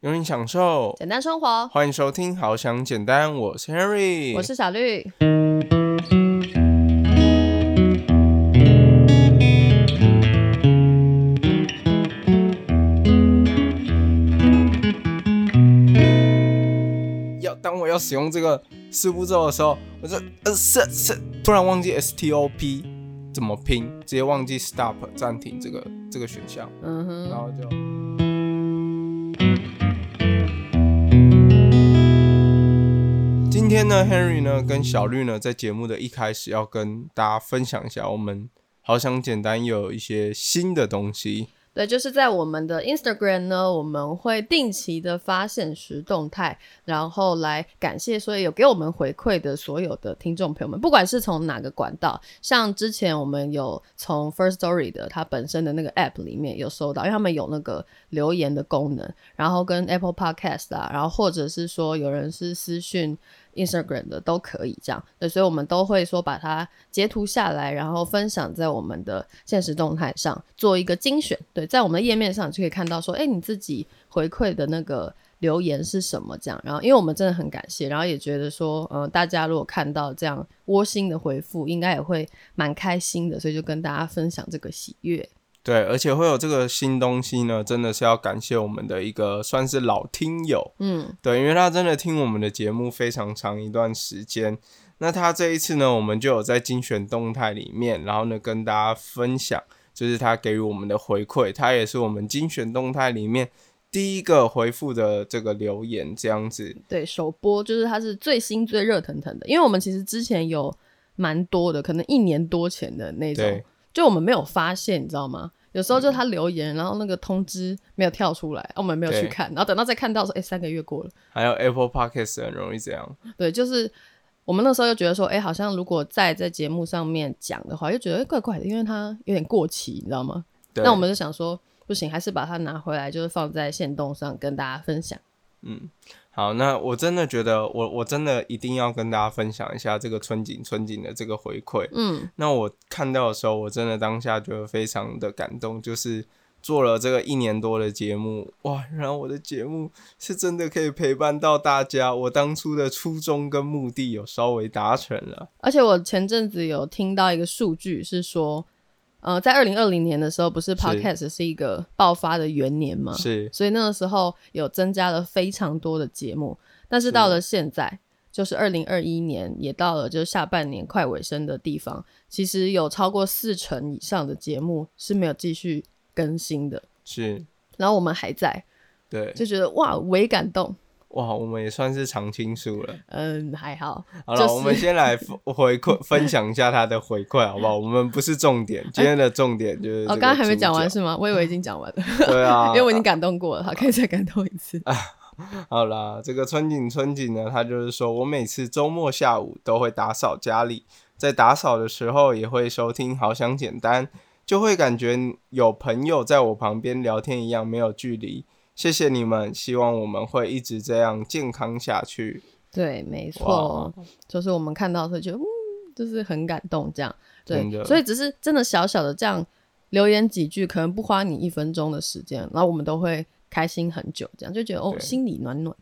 有人享受，简单生活，欢迎收听《好想简单》，我是 Henry，我是小绿。要当我要使用这个四步骤的时候，我就呃是是突然忘记 S T O P 怎么拼，直接忘记 Stop 暂停这个这个选项，嗯哼，然后就。今天呢，Henry 呢跟小绿呢在节目的一开始要跟大家分享一下，我们好想简单有一些新的东西。对，就是在我们的 Instagram 呢，我们会定期的发现实动态，然后来感谢所有给我们回馈的所有的听众朋友们，不管是从哪个管道，像之前我们有从 First Story 的它本身的那个 App 里面有收到，因为他们有那个留言的功能，然后跟 Apple Podcast 啊，然后或者是说有人是私讯。Instagram 的都可以这样，对，所以我们都会说把它截图下来，然后分享在我们的现实动态上做一个精选。对，在我们的页面上就可以看到说，哎，你自己回馈的那个留言是什么这样。然后，因为我们真的很感谢，然后也觉得说，呃，大家如果看到这样窝心的回复，应该也会蛮开心的，所以就跟大家分享这个喜悦。对，而且会有这个新东西呢，真的是要感谢我们的一个算是老听友，嗯，对，因为他真的听我们的节目非常长一段时间。那他这一次呢，我们就有在精选动态里面，然后呢跟大家分享，就是他给予我们的回馈，他也是我们精选动态里面第一个回复的这个留言，这样子。对，首播就是他是最新最热腾腾的，因为我们其实之前有蛮多的，可能一年多前的那种，就我们没有发现，你知道吗？有时候就他留言，然后那个通知没有跳出来，我们没有去看，然后等到再看到说，哎，三个月过了。还有 Apple Podcast 很容易这样。对，就是我们那时候就觉得说，哎，好像如果再在节目上面讲的话，又觉得怪怪的，因为它有点过期，你知道吗？那我们就想说，不行，还是把它拿回来，就是放在线动上跟大家分享。嗯。好，那我真的觉得，我我真的一定要跟大家分享一下这个春景春景的这个回馈。嗯，那我看到的时候，我真的当下觉得非常的感动，就是做了这个一年多的节目，哇，然后我的节目是真的可以陪伴到大家，我当初的初衷跟目的有稍微达成了。而且我前阵子有听到一个数据是说。呃，在二零二零年的时候，不是 Podcast 是一个爆发的元年嘛？是，所以那个时候有增加了非常多的节目，但是到了现在，就是二零二一年，也到了就是下半年快尾声的地方，其实有超过四成以上的节目是没有继续更新的。是，然后我们还在，对，就觉得哇，微感动。哇，我们也算是常青树了。嗯，还好。好了，我们先来 回馈分享一下他的回馈，好不好？我们不是重点，今天的重点就是。哦，刚刚还没讲完是吗？我以为已经讲完了。对啊，因为我已经感动过了，好，可以再感动一次。好啦，这个春景春景呢，他就是说我每次周末下午都会打扫家里，在打扫的时候也会收听，好想简单，就会感觉有朋友在我旁边聊天一样，没有距离。谢谢你们，希望我们会一直这样健康下去。对，没错，就是我们看到的就嗯，就是很感动这样。对，所以只是真的小小的这样留言几句，可能不花你一分钟的时间，然后我们都会开心很久，这样就觉得哦，心里暖暖。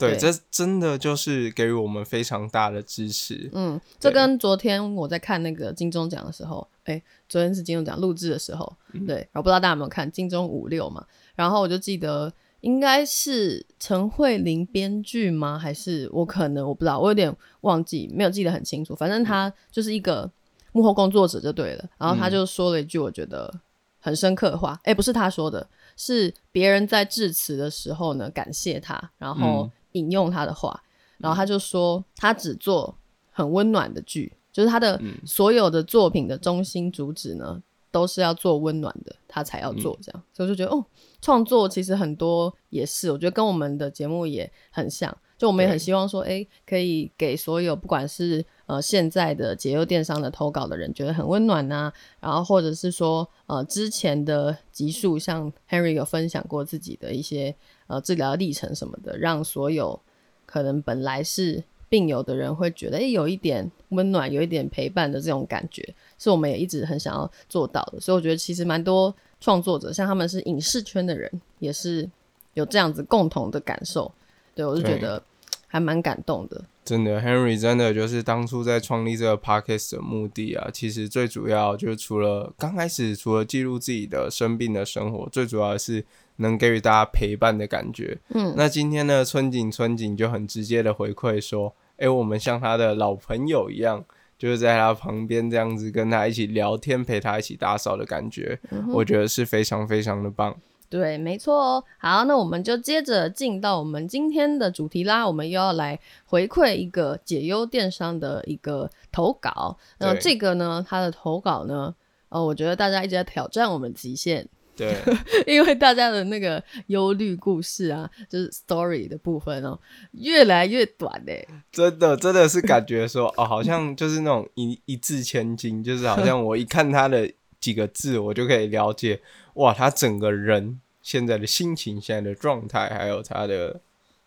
对，这真的就是给予我们非常大的支持。嗯，这跟昨天我在看那个金钟奖的时候，哎，昨天是金钟奖录制的时候，对，然后不知道大家有没有看金钟五六嘛？然后我就记得应该是陈慧琳编剧吗？还是我可能我不知道，我有点忘记，没有记得很清楚。反正他就是一个幕后工作者就对了。然后他就说了一句我觉得很深刻的话，哎，不是他说的，是别人在致辞的时候呢感谢他，然后。引用他的话，然后他就说，他只做很温暖的剧，就是他的所有的作品的中心主旨呢，都是要做温暖的，他才要做这样。所以我就觉得，哦，创作其实很多也是，我觉得跟我们的节目也很像，就我们也很希望说，哎，可以给所有不管是呃现在的解忧电商的投稿的人，觉得很温暖呐，然后或者是说，呃，之前的集数，像 Henry 有分享过自己的一些。呃，治疗历程什么的，让所有可能本来是病友的人会觉得，哎，有一点温暖，有一点陪伴的这种感觉，是我们也一直很想要做到的。所以我觉得其实蛮多创作者，像他们是影视圈的人，也是有这样子共同的感受，对我就觉得还蛮感动的。真的，Henry 真的就是当初在创立这个 podcast 的目的啊，其实最主要就是除了刚开始除了记录自己的生病的生活，最主要的是能给予大家陪伴的感觉。嗯，那今天呢，春景春景就很直接的回馈说，诶，我们像他的老朋友一样，就是在他旁边这样子跟他一起聊天，陪他一起打扫的感觉，我觉得是非常非常的棒。对，没错哦。好，那我们就接着进到我们今天的主题啦。我们又要来回馈一个解忧电商的一个投稿。那这个呢，他的投稿呢，呃，我觉得大家一直在挑战我们极限，对，因为大家的那个忧虑故事啊，就是 story 的部分哦，越来越短嘞。真的真的是感觉说，哦，好像就是那种一一字千金，就是好像 我一看他的几个字，我就可以了解，哇，他整个人现在的心情、现在的状态，还有他的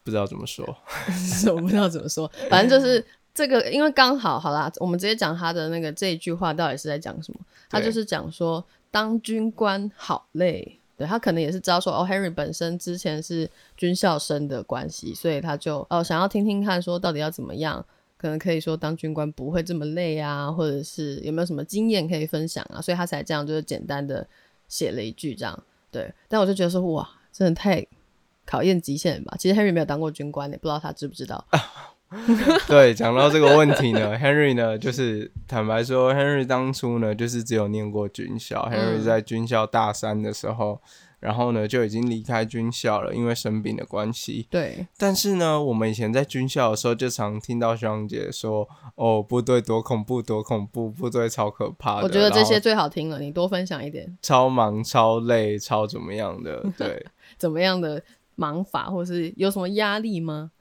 不知道怎么说，我不知道怎么说，反正就是这个，因为刚好好啦，我们直接讲他的那个这一句话到底是在讲什么。他就是讲说，当军官好累。对他可能也是知道说，哦，Henry 本身之前是军校生的关系，所以他就哦想要听听看，说到底要怎么样，可能可以说当军官不会这么累啊，或者是有没有什么经验可以分享啊，所以他才这样就是简单的写了一句这样。对，但我就觉得说，哇，真的太考验极限了吧？其实 Henry 没有当过军官，也不知道他知不知道。对，讲到这个问题呢，Henry 呢，就是坦白说，Henry 当初呢，就是只有念过军校。Henry 在军校大三的时候，然后呢就已经离开军校了，因为生病的关系。对，但是呢，我们以前在军校的时候，就常听到学长姐说：“哦，部队多恐怖，多恐怖，部队超可怕的。”我觉得这些最好听了，你多分享一点超忙、超累、超怎么样的？对，怎么样的忙法，或是有什么压力吗？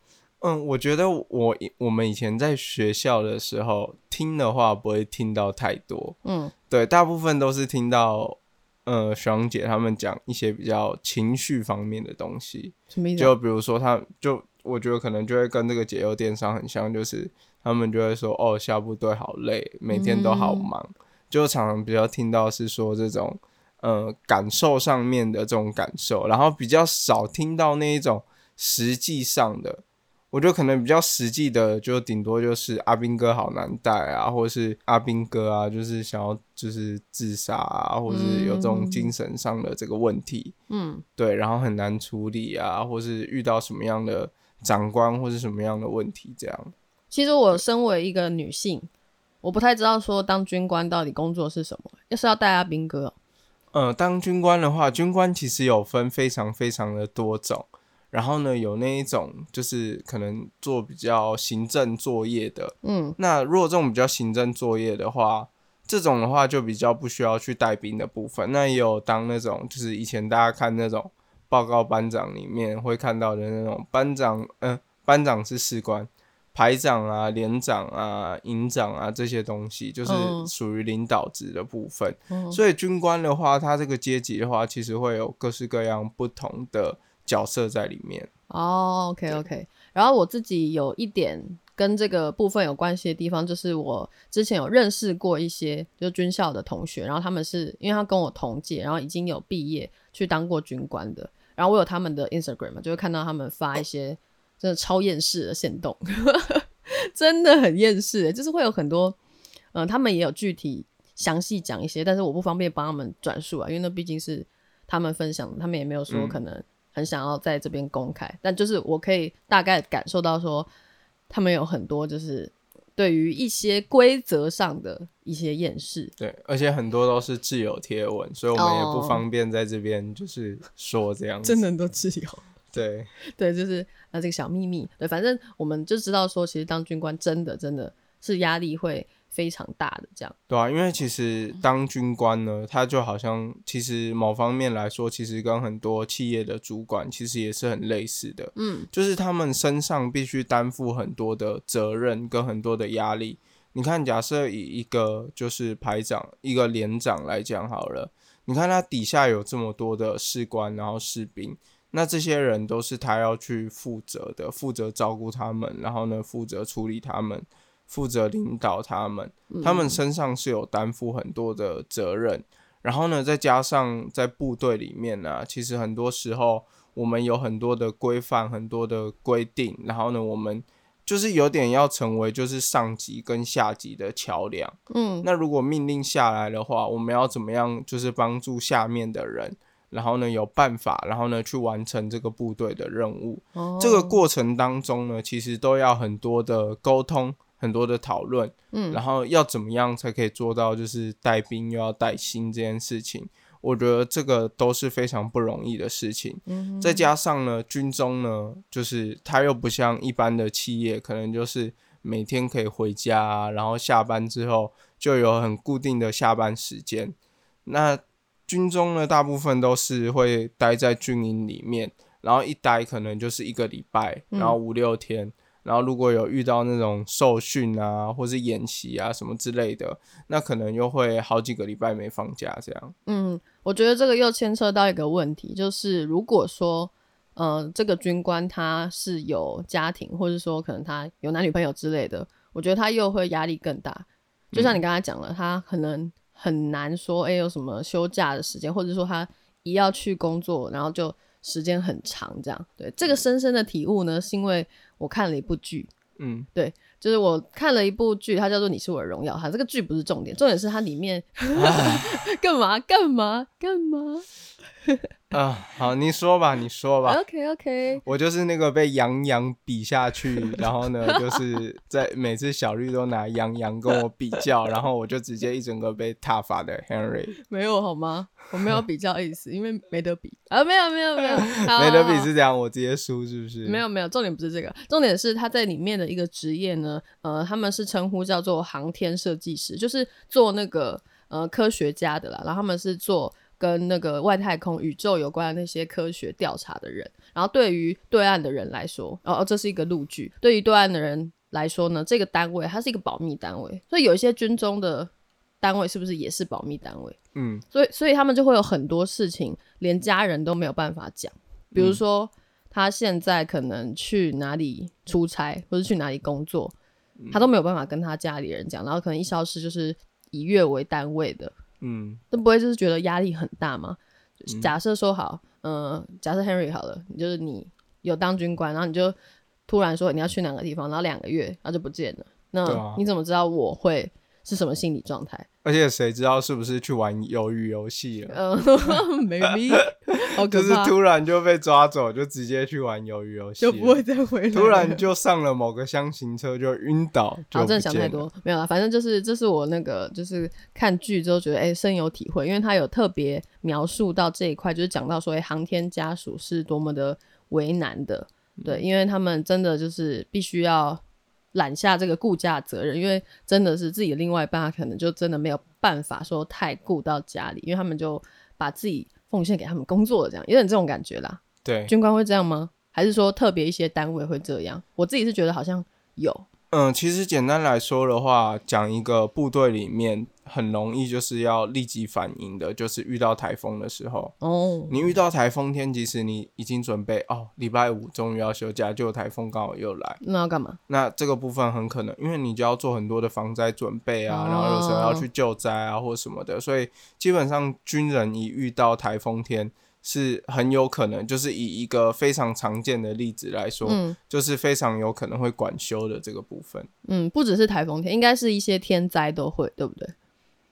嗯，我觉得我我们以前在学校的时候听的话，不会听到太多。嗯对，大部分都是听到呃学长姐他们讲一些比较情绪方面的东西。什么意思啊？就比如说他，就我觉得可能就会跟这个解忧电商很像，就是他们就会说哦，下部队好累，每天都好忙，就常常比较听到是说这种呃感受上面的这种感受，然后比较少听到那一种实际上的。我觉得可能比较实际的，就顶多就是阿兵哥好难带啊，或者是阿兵哥啊，就是想要就是自杀啊，或者是有这种精神上的这个问题。嗯对，然后很难处理啊，或是遇到什么样的长官或是什么样的问题，这样。其实我身为一个女性，我不太知道说当军官到底工作是什么，要是要带阿兵哥哦、呃，当军官的话，军官其实有分非常非常的多种，然后呢，有那一种就是可能做比较行政作业的。嗯那如果这种比较行政作业的话，这种的话就比较不需要去带兵的部分。那也有当那种就是以前大家看那种报告班长里面会看到的那种班长，嗯、班长是士官，排长啊、连长啊、营长啊这些东西，就是嗯属于领导职的部分。嗯所以军官的话，他这个阶级的话，其实会有各式各样不同的角色在里面。哦，OK OK。然后我自己有一点跟这个部分有关系的地方，就是我之前有认识过一些就军校的同学，然后他们是因为他跟我同届，然后已经有毕业去当过军官的，然后我有他们的 Instagram 嘛，就会看到他们发一些真的超厌世的线动，真的很厌世欸，就是会有很多，嗯、他们也有具体详细讲一些，但是我不方便帮他们转述啊，因为那毕竟是他们分享的，他们也没有说嗯可能很想要在这边公开，但就是我可以大概感受到说，他们有很多就是对于一些规则上的一些厌世，对，而且很多都是自有贴文，所以我们也不哦方便在这边就是说这样子。真的都自由。对，对，就是呃这个小秘密。对，反正我们就知道说，其实当军官真的真的是压力会非常大的这样。对啊，因为其实当军官呢，他就好像其实某方面来说，其实跟很多企业的主管其实也是很类似的，嗯就是他们身上必须担负很多的责任跟很多的压力。你看，假设以一个就是排长、一个连长来讲好了，你看他底下有这么多的士官，然后士兵，那这些人都是他要去负责的，负责照顾他们，然后呢，负责处理他们，负责领导他们，他们身上是有担负很多的责任。然后呢，再加上在部队里面呢、其实很多时候我们有很多的规范、很多的规定，然后呢，我们就是有点要成为就是上级跟下级的桥梁。嗯，那如果命令下来的话，我们要怎么样就是帮助下面的人，然后呢有办法，然后呢去完成这个部队的任务。哦这个过程当中呢，其实都要很多的沟通，很多的讨论。嗯然后要怎么样才可以做到就是带兵又要带薪这件事情？我觉得这个都是非常不容易的事情。嗯再加上呢，军中呢，就是他又不像一般的企业，可能就是每天可以回家、啊，然后下班之后就有很固定的下班时间。那军中呢，大部分都是会待在军营里面，然后一待可能就是一个礼拜，嗯然后五六天。然后如果有遇到那种受训啊，或是演习啊什么之类的，那可能又会好几个礼拜没放假这样。嗯，我觉得这个又牵涉到一个问题，就是如果说，呃，这个军官他是有家庭，或者说可能他有男女朋友之类的，我觉得他又会压力更大。就像你刚才讲了，他可能很难说，哎、有什么休假的时间，或者说他一要去工作，然后就时间很长这样。对，这个深深的体悟呢，是因为我看了一部剧，嗯，对就是我看了一部剧，它叫做《你是我的荣耀》。哈，这个剧不是重点，重点是它里面 干嘛？干嘛？干嘛 啊，好，你说吧，你说吧。？OK OK，我就是那个被杨洋比下去，然后呢，就是在每次小绿都拿杨洋跟我比较，然后我就直接一整个被踏伐的 Henry，没有好吗？我没有比较意思，因为没得比啊，没有没有没有，没得比是这样，我直接输是不是？没有没有，重点不是这个，重点是他在里面的一个职业呢，呃，他们是称呼叫做航天设计师，就是做那个呃科学家的啦，然后他们是做跟那个外太空、宇宙有关的那些科学调查的人。然后对于对岸的人来说，哦哦，这是一个陆剧，对于对岸的人来说呢，这个单位它是一个保密单位，所以有一些军中的单位是不是也是保密单位？嗯。所以所以他们就会有很多事情连家人都没有办法讲，比如说、他现在可能去哪里出差或者去哪里工作，他都没有办法跟他家里人讲，然后可能一消失就是以月为单位的，嗯。都不会就是觉得压力很大吗？假设说好，嗯、假设 Henry 好了，你就是你有当军官，然后你就突然说你要去哪个地方，然后两个月，然后就不见了，那你怎么知道我会是什么心理状态？而且谁知道是不是去玩鱿鱼游戏了？嗯、maybe 好可就是，突然就被抓走，就直接去玩鱿鱼游戏，就不会再回来。突然就上了某个箱型车就晕倒，就好，真的不见了。想太多，没有啦，反正就是这是我那个就是看剧之后觉得哎、深有体会，因为他有特别描述到这一块，就是讲到说哎、航天家属是多么的为难的，对，因为他们真的就是必须要揽下这个顾家的责任，因为真的是自己的另外一半，他可能就真的没有办法说太顾到家里，因为他们就把自己奉献给他们工作了，这样有点这种感觉啦。对，军官会这样吗？还是说特别一些单位会这样？我自己是觉得好像有，嗯，其实简单来说的话，讲一个部队里面很容易就是要立即反应的，就是遇到台风的时候，哦，你遇到台风天，即使你已经准备哦，礼拜五终于要休假，结果台风刚好又来，那要干嘛？那这个部分很可能，因为你就要做很多的防灾准备啊，哦然后有时候要去救灾啊或什么的，所以基本上军人一遇到台风天。是很有可能，就是以一个非常常见的例子来说，嗯就是非常有可能会管修的这个部分。嗯，不只是台风天，应该是一些天灾都会，对不对？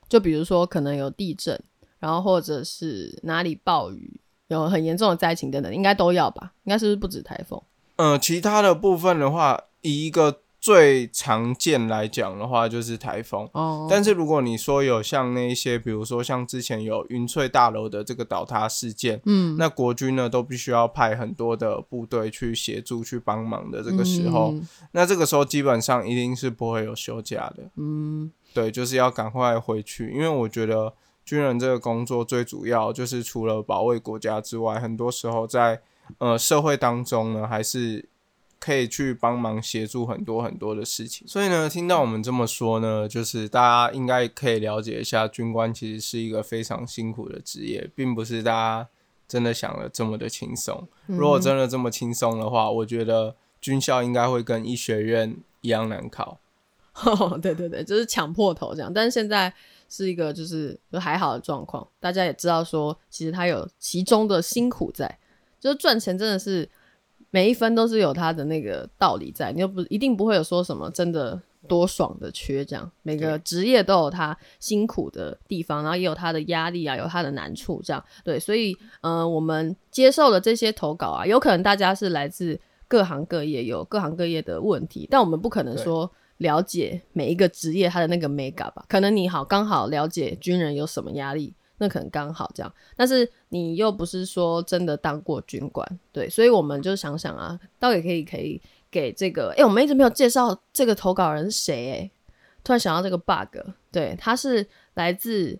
就比如说可能有地震，然后或者是哪里暴雨，有很严重的灾情等等，应该都要吧？应该是不是不止台风？呃，其他的部分的话，以一个最常见来讲的话，就是台风。哦，但是如果你说有像那一些，比如说像之前有云翠大楼的这个倒塌事件，嗯，那国军呢都必须要派很多的部队去协助、去帮忙的这个时候，嗯那这个时候基本上一定是不会有休假的。嗯对，就是要赶快回去，因为我觉得军人这个工作最主要就是除了保卫国家之外，很多时候在呃社会当中呢，还是可以去帮忙协助很多很多的事情。所以呢，听到我们这么说呢，就是大家应该可以了解一下，军官其实是一个非常辛苦的职业，并不是大家真的想的这么的轻松。如果真的这么轻松的话，我觉得军校应该会跟医学院一样难考。哦，对对对，就是抢破头这样。但是现在是一个就是就还好的状况，大家也知道说，其实他有其中的辛苦在。就是赚钱真的是每一分都是有它的那个道理在，你又不一定不会有说什么真的多爽的缺这样。每个职业都有它辛苦的地方，然后也有它的压力啊，有它的难处这样。对，所以呃，我们接受了这些投稿啊，有可能大家是来自各行各业，有各行各业的问题，但我们不可能说了解每一个职业他的那个 mega 吧？可能你好刚好了解军人有什么压力。那可能刚好这样，但是你又不是说真的当过军官，对，所以我们就想想啊，到底可以可以给这个，哎，我们一直没有介绍这个投稿人是谁，哎，突然想到这个 bug，对，他是来自，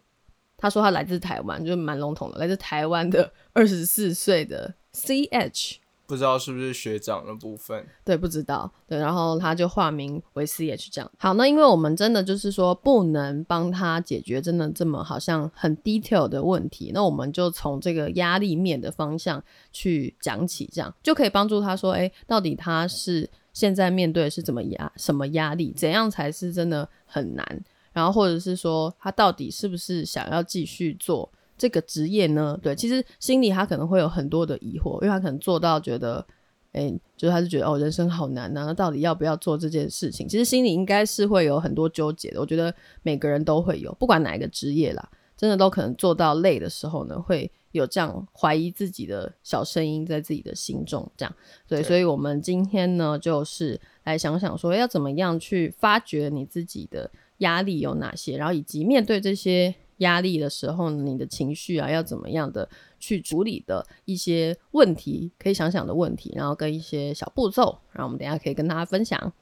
他说他来自台湾，就是蛮笼统的，来自台湾的二十四岁的 CH。不知道是不是学长的部分？对，不知道。对，然后他就化名为 C H 这样。好，那因为我们真的就是说不能帮他解决真的这么好像很 detail 的问题，那我们就从这个压力面的方向去讲起，这样就可以帮助他说，哎，到底他是现在面对是怎么压什么压力，怎样才是真的很难？然后或者是说他到底是不是想要继续做？这个职业呢，对，其实心里他可能会有很多的疑惑，因为他可能做到觉得，哎，就是他是觉得哦，人生好难呐，那到底要不要做这件事情？其实心里应该是会有很多纠结的。我觉得每个人都会有，不管哪一个职业啦，真的都可能做到累的时候呢，会有这样怀疑自己的小声音在自己的心中，这样。对，所以我们今天呢，就是来想想说，要怎么样去发掘你自己的压力有哪些，然后以及面对这些。压力的时候，你的情绪啊，要怎么样的去处理的一些问题，可以想想的问题，然后跟一些小步骤，然后我们等下可以跟大家分享。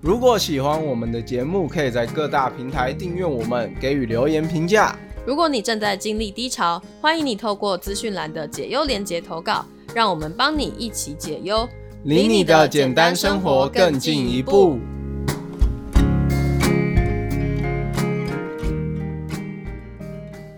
如果喜欢我们的节目，可以在各大平台订阅我们，给予留言评价。如果你正在经历低潮，欢迎你透过资讯栏的解忧连接投稿，让我们帮你一起解忧，离你的简单生活更进一步。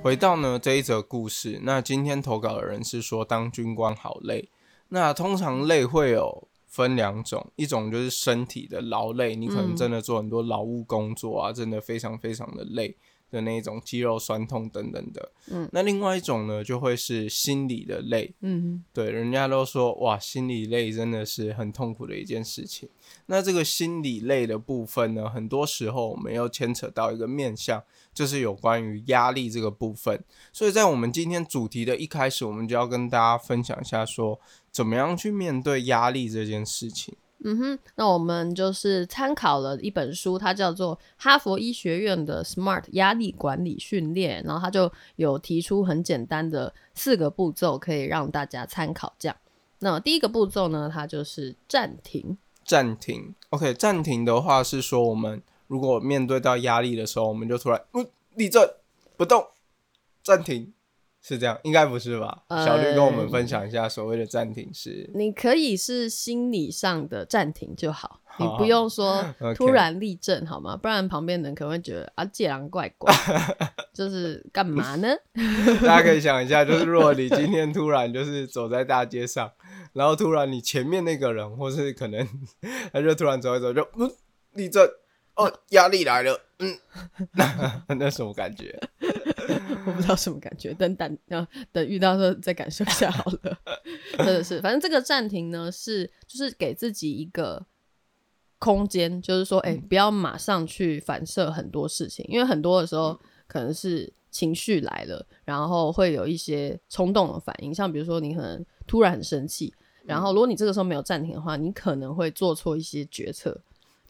回到呢这一则故事，那今天投稿的人是说当军官好累。那通常累会有分两种，一种就是身体的劳累，你可能真的做很多劳务工作啊，真的非常非常的累。的那种肌肉酸痛等等的，嗯，那另外一种呢，就会是心理的累，嗯，对，人家都说哇，心理累真的是很痛苦的一件事情。那这个心理累的部分呢，很多时候我们又牵扯到一个面向，就是有关于压力这个部分。所以在我们今天主题的一开始，我们就要跟大家分享一下，说怎么样去面对压力这件事情。嗯哼，那我们就是参考了一本书，它叫做哈佛医学院的 SMART 压力管理训练，然后它就有提出很简单的四个步骤，可以让大家参考。这样，那第一个步骤呢，它就是暂停。暂停，OK，暂停的话是说，我们如果面对到压力的时候，我们就突然嗯立正不动，暂停。是这样，应该不是吧？小绿跟我们分享一下所谓的暂停是。你可以是心理上的暂停就好，你不用说突然立正好吗？不然旁边人可能会觉得啊，借狼怪怪，就是干嘛呢？大家可以想一下，就是如果你今天突然就是走在大街上，然后突然你前面那个人，或是可能他就突然走一走就嗯立正，哦压力来了，嗯，那什么感觉？我不知道什么感觉，等等，然等遇到时候再感受一下好了。真的是，反正这个暂停呢，是就是给自己一个空间，就是说，哎，不要马上去反射很多事情，因为很多的时候可能是情绪来了，然后会有一些冲动的反应，像比如说你可能突然很生气，然后如果你这个时候没有暂停的话，你可能会做错一些决策。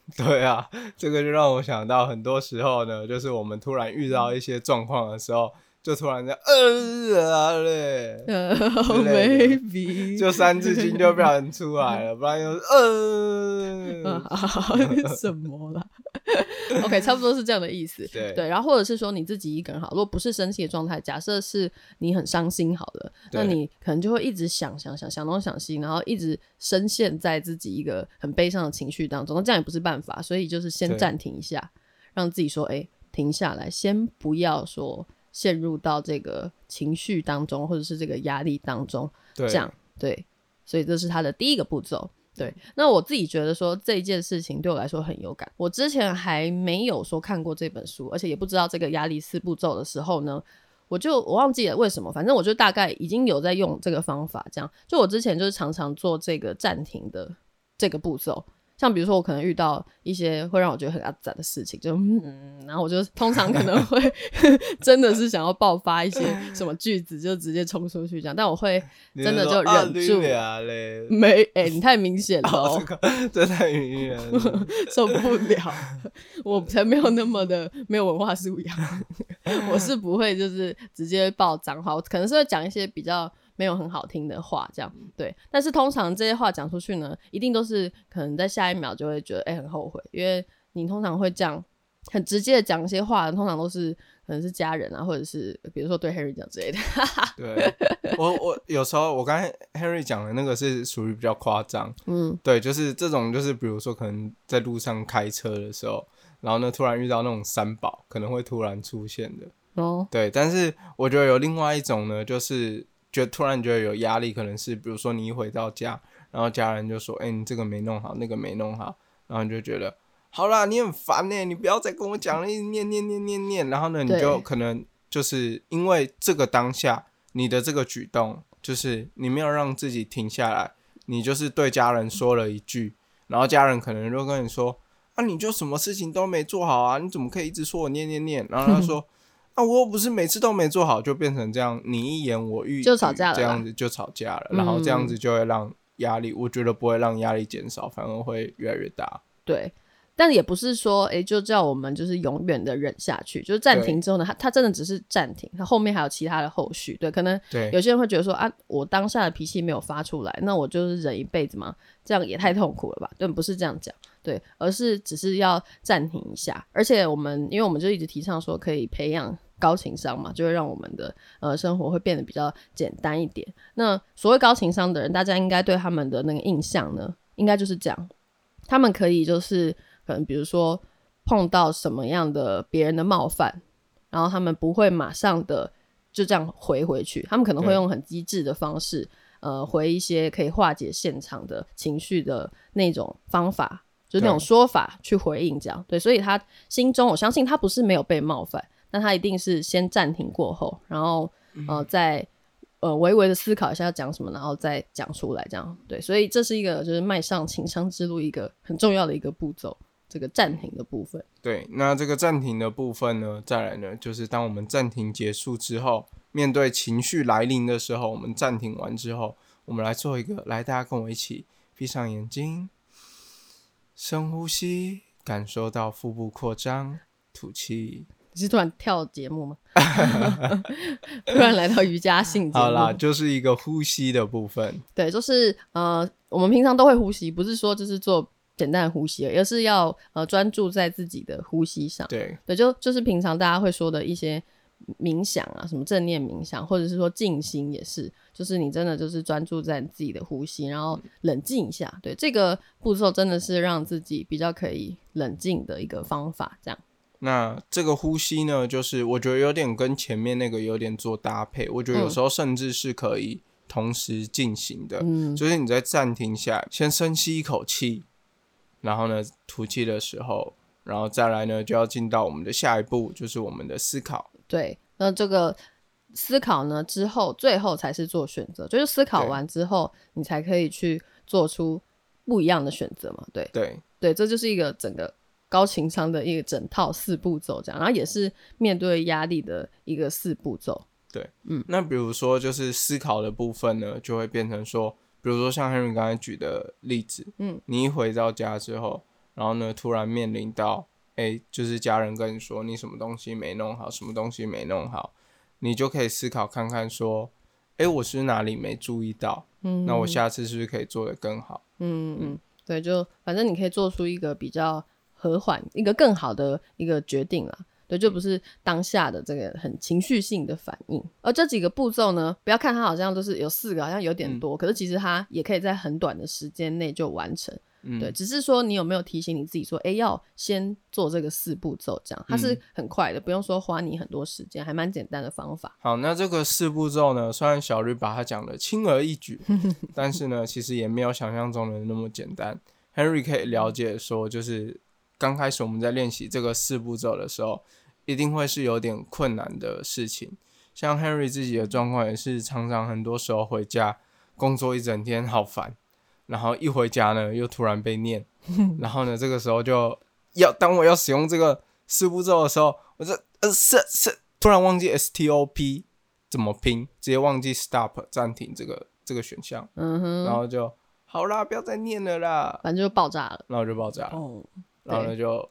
对啊，这个就让我想到，很多时候呢，就是我们突然遇到一些状况的时候。就突然间，呃啊嘞，maybe 就三字经就不然出来了，不然又呃 什么了 OK，差不多是这样的意思。对对，然后或者是说你自己一个人好，如果不是生气的状态，假设是你很伤心好了，那你可能就会一直想想想想东想西，然后一直深陷在自己一个很悲伤的情绪当中，那这样也不是办法，所以就是先暂停一下，让自己说，哎，停下来，先不要说。陷入到这个情绪当中，或者是这个压力当中，这样对，所以这是他的第一个步骤。对，那我自己觉得说这件事情对我来说很有感。我之前还没有说看过这本书，而且也不知道这个压力四步骤的时候呢，我就我忘记了为什么，反正我就大概已经有在用这个方法。这样，就我之前就是常常做这个暂停的这个步骤。像比如说，我可能遇到一些会让我觉得很阿杂的事情，就嗯，然后我就 通常可能会 真的是想要爆发一些什么句子，就直接冲出去这样。但我会真的就忍住，没哎，你太明显了，这太明显了，受不了。我才没有那么的没有文化素养，我是不会就是直接爆脏话，我可能是会讲一些比较。没有很好听的话，这样对，但是通常这些话讲出去呢，一定都是可能在下一秒就会觉得哎很后悔，因为你通常会这样很直接的讲一些话，通常都是可能是家人啊，或者是比如说对 Henry 讲之类的。对，我我有时候我刚才 Henry 讲的那个是属于比较夸张，嗯，对，就是这种就是比如说可能在路上开车的时候，然后呢突然遇到那种三宝，可能会突然出现的哦，对，但是我觉得有另外一种呢，就是。就突然觉得有压力，可能是比如说你一回到家，然后家人就说：“哎，你这个没弄好，那个没弄好。”然后你就觉得好啦，你很烦呢，你不要再跟我讲了，一直念念念念念。然后呢，你就可能就是因为这个当下你的这个举动，就是你没有让自己停下来，你就是对家人说了一句，然后家人可能就跟你说：“啊，你就什么事情都没做好啊，你怎么可以一直说我念念念？”然后他说。那我又不是每次都没做好，就变成这样，你一言我一语就吵架了，这样子就吵架了，然后这样子就会让压力，我觉得不会让压力减少，反而会越来越大。对，但也不是说，哎，就叫我们就是永远的忍下去，就是暂停之后呢，他他真的只是暂停，他后面还有其他的后续。对，可能有些人会觉得说啊，我当下的脾气没有发出来，那我就是忍一辈子嘛，这样也太痛苦了吧？对，不是这样讲，对，而是只是要暂停一下，而且我们因为我们就一直提倡说可以培养。高情商嘛，就会让我们的呃生活会变得比较简单一点。那所谓高情商的人，大家应该对他们的那个印象呢，应该就是这样：他们可以就是可能比如说碰到什么样的别人的冒犯，然后他们不会马上的就这样回回去，他们可能会用很机智的方式，呃，回一些可以化解现场的情绪的那种方法，就那种说法去回应这样。对，所以他心中我相信他不是没有被冒犯。那他一定是先暂停过后，然后呃再呃微微的思考一下要讲什么，然后再讲出来，这样对。所以这是一个就是迈上情商之路一个很重要的一个步骤，这个暂停的部分。对，那这个暂停的部分呢，再来呢，就是当我们暂停结束之后，面对情绪来临的时候，我们暂停完之后，我们来做一个，来大家跟我一起闭上眼睛，深呼吸，感受到腹部扩张，吐气。你是突然跳节目吗？突然来到瑜伽性好啦，就是一个呼吸的部分。对，就是呃，我们平常都会呼吸，不是说就是做简单的呼吸，而是要呃专注在自己的呼吸上。对，对，就就是平常大家会说的一些冥想啊，什么正念冥想，或者是说静心，也是，就是你真的就是专注在自己的呼吸，然后冷静一下。对，这个步骤真的是让自己比较可以冷静的一个方法，这样。那这个呼吸呢，就是我觉得有点跟前面那个有点做搭配。我觉得有时候甚至是可以同时进行的。嗯，就是你在暂停下，先深吸一口气，然后呢吐气的时候，然后再来呢就要进到我们的下一步，就是我们的思考。对，那这个思考呢之后，最后才是做选择。就是思考完之后，你才可以去做出不一样的选择嘛。对，对，对，这就是一个整个。高情商的一个整套四步骤，这样，然后也是面对压力的一个四步骤。对，嗯，那比如说就是思考的部分呢，就会变成说，比如说像 Henry 刚才举的例子，嗯，你一回到家之后，然后呢，突然面临到，哎，就是家人跟你说你什么东西没弄好，什么东西没弄好，你就可以思考看看说，哎，我是哪里没注意到？嗯，那我下次是不是可以做得更好？嗯嗯，对，就反正你可以做出一个比较。和缓一个更好的一个决定了，对，就不是当下的这个很情绪性的反应。而这几个步骤呢，不要看它好像都是有四个，好像有点多，可是其实它也可以在很短的时间内就完成。嗯对，只是说你有没有提醒你自己说，哎，要先做这个四步骤，这样它是嗯很快的，不用说花你很多时间，还蛮简单的方法。好，那这个四步骤呢，虽然小绿把它讲的轻而易举，但是呢，其实也没有想象中的那么简单。Henry 可以了解说，就是刚开始我们在练习这个四步骤的时候，一定会是有点困难的事情。像 Henry 自己的状况也是，常常很多时候回家工作一整天好烦，然后一回家呢又突然被念，然后呢这个时候就要当我要使用这个四步骤的时候，我这呃是是突然忘记 stop 怎么拼，直接忘记 stop 暂停这个这个选项，嗯哼，然后就好啦，不要再念了啦，反正就爆炸了。然后就爆炸了，哦，然后呢就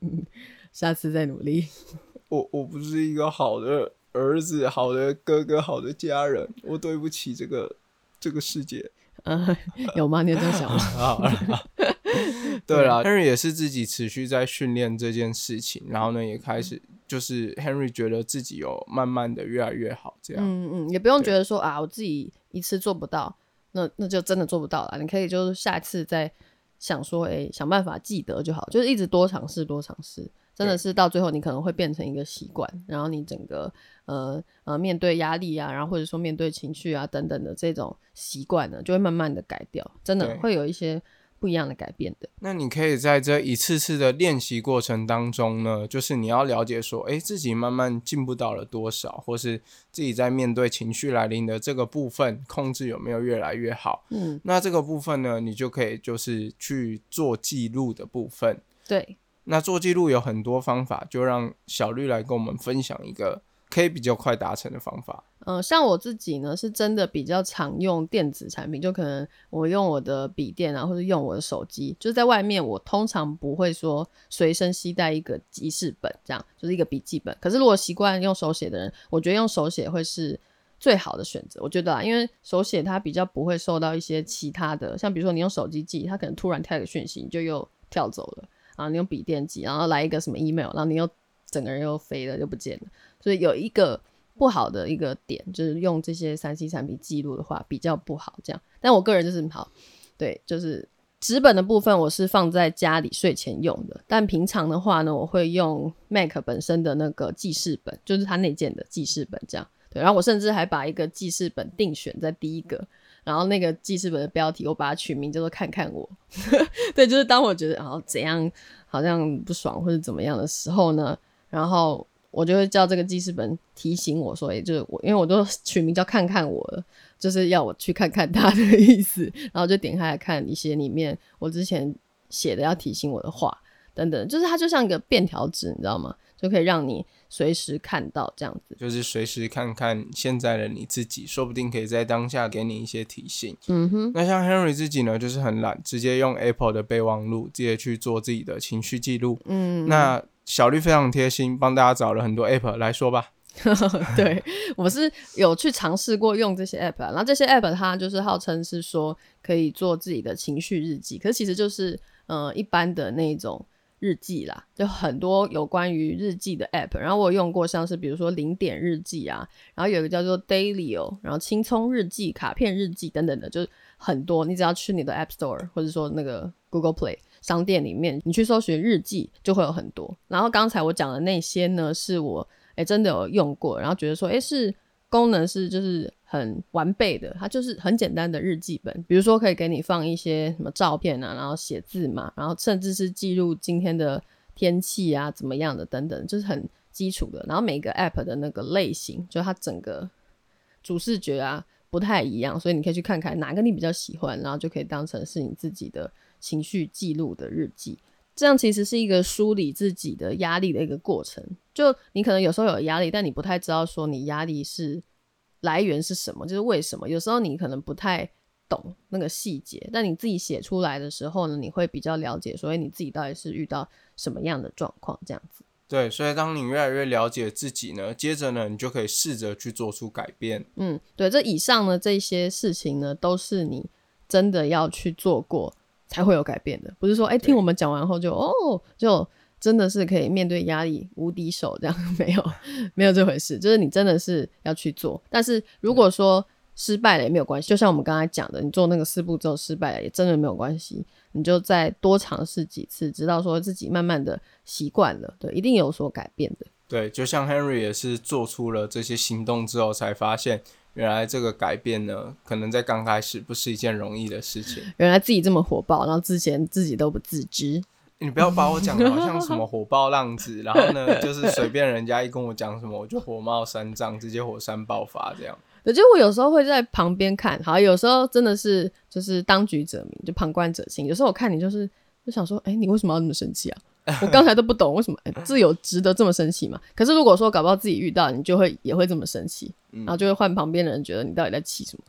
下次再努力。我我不是一个好的儿子、好的哥哥、好的家人，我对不起这个这个世界。嗯，有吗？你有这样想吗？对了，Henry 也是自己持续在训练这件事情，然后呢，也开始就是 Henry 觉得自己有慢慢的越来越好，这样。嗯嗯，也不用对觉得说啊，我自己一次做不到，那那就真的做不到了。你可以就是下次再想说，哎、想办法记得就好，就是一直多尝试，多尝试。真的是到最后，你可能会变成一个习惯，然后你整个呃呃面对压力啊，然后或者说面对情绪啊等等的这种习惯呢，就会慢慢的改掉，真的会有一些不一样的改变的。那你可以在这一次次的练习过程当中呢，就是你要了解说，诶，自己慢慢进步到了多少，或是自己在面对情绪来临的这个部分控制有没有越来越好。嗯，那这个部分呢，你就可以就是去做记录的部分。对，那做记录有很多方法，就让小绿来跟我们分享一个可以比较快达成的方法。嗯、像我自己呢，是真的比较常用电子产品，就可能我用我的笔电啊，或者用我的手机，就是在外面，我通常不会说随身携带一个记事本，这样就是一个笔记本。可是如果习惯用手写的人，我觉得用手写会是最好的选择。我觉得啊，因为手写它比较不会受到一些其他的，像比如说你用手机记，它可能突然跳一个讯息，你就又跳走了。啊你用笔电记，然后来一个什么 email，然后你又整个人又飞了，就不见了。所以有一个不好的一个点，就是用这些三 C 产品记录的话比较不好。这样，但我个人就是好，对，就是纸本的部分我是放在家里睡前用的，但平常的话呢，我会用 Mac 本身的那个记事本，就是它内建的记事本这样。对，然后我甚至还把一个记事本定选在第一个，然后那个记事本的标题我把它取名叫做“看看我”。对，就是当我觉得然后怎样好像不爽或者怎么样的时候呢，然后我就会叫这个记事本提醒我说，也就是我，因为我都取名叫“看看我”了，就是要我去看看他的意思，然后就点开来看一些里面我之前写的要提醒我的话等等，就是它就像一个便条纸，你知道吗？就可以让你随时看到这样子。就是随时看看现在的你自己，说不定可以在当下给你一些提醒。嗯哼，那像 Henry 自己呢，就是很懒，直接用 Apple 的备忘录直接去做自己的情绪记录。嗯，那小绿非常贴心，帮大家找了很多 App 来说吧。对，我是有去尝试过用这些 app，然后这些 app 它就是号称是说可以做自己的情绪日记，可是其实就是呃一般的那种日记啦，就很多有关于日记的 app，然后我用过像是比如说零点日记啊，然后有一个叫做 Dailyo，然后青葱日记、卡片日记等等的，就是很多，你只要去你的 App Store 或者说那个 Google Play 商店里面，你去搜寻日记就会有很多。然后刚才我讲的那些呢，是我诶真的有用过，然后觉得说诶是功能是就是很完备的，它就是很简单的日记本，比如说可以给你放一些什么照片啊，然后写字嘛，然后甚至是记录今天的天气啊怎么样的等等，就是很基础的。然后每个 App 的那个类型，就它整个主视觉啊不太一样，所以你可以去看看哪个你比较喜欢，然后就可以当成是你自己的情绪记录的日记。这样其实是一个梳理自己的压力的一个过程。就你可能有时候有压力，但你不太知道说你压力是来源是什么，就是为什么。有时候你可能不太懂那个细节，但你自己写出来的时候呢，你会比较了解，所以你自己到底是遇到什么样的状况，这样子。对，所以当你越来越了解自己呢，接着呢，你就可以试着去做出改变。嗯，对，这以上呢这些事情呢，都是你真的要去做过才会有改变的，不是说哎、听我们讲完后就哦就真的是可以面对压力无敌手这样，没有没有这回事，就是你真的是要去做。但是如果说失败了也没有关系，就像我们刚才讲的，你做那个四步骤失败了也真的没有关系，你就再多尝试几次，直到说自己慢慢的习惯了，对，一定有所改变的。对，就像 Henry 也是做出了这些行动之后，才发现原来这个改变呢，可能在刚开始不是一件容易的事情。原来自己这么火爆，然后之前自己都不自知。你不要把我讲的好像什么火爆浪子，然后呢，就是随便人家一跟我讲什么，我就火冒三丈，直接火山爆发这样。对，就我有时候会在旁边看，好，有时候真的是就是当局者迷，就旁观者清。有时候我看你就是就想说，哎，你为什么要那么生气啊？我刚才都不懂为什么，自由值得这么生气嘛？可是如果说搞不好自己遇到，你就会也会这么生气，然后就会换旁边的人觉得你到底在气什么？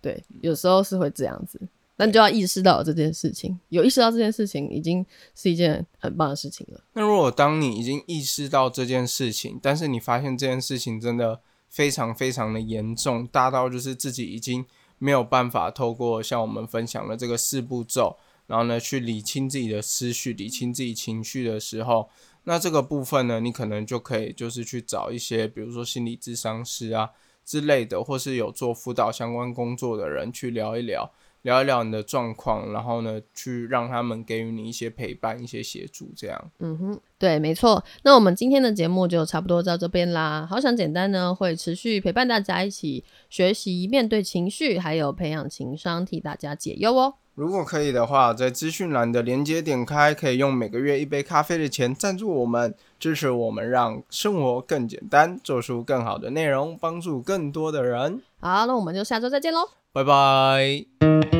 对，有时候是会这样子。那你就要意识到这件事情，有意识到这件事情已经是一件很棒的事情了。那如果当你已经意识到这件事情，但是你发现这件事情真的非常非常的严重，大到就是自己已经没有办法透过像我们分享的这个四步骤，然后呢去理清自己的思绪、理清自己情绪的时候，那这个部分呢，你可能就可以就是去找一些，比如说心理咨商师啊之类的，或是有做辅导相关工作的人去聊一聊。聊一聊你的状况，然后呢，去让他们给予你一些陪伴、一些协助，这样。嗯哼，对，没错。那我们今天的节目就差不多到这边啦。好想简单呢，会持续陪伴大家一起学习面对情绪，还有培养情商，替大家解忧哦。如果可以的话，在资讯栏的连接点开，可以用每个月一杯咖啡的钱赞助我们，支持我们，让生活更简单，做出更好的内容，帮助更多的人。好，那我们就下周再见喽。拜拜。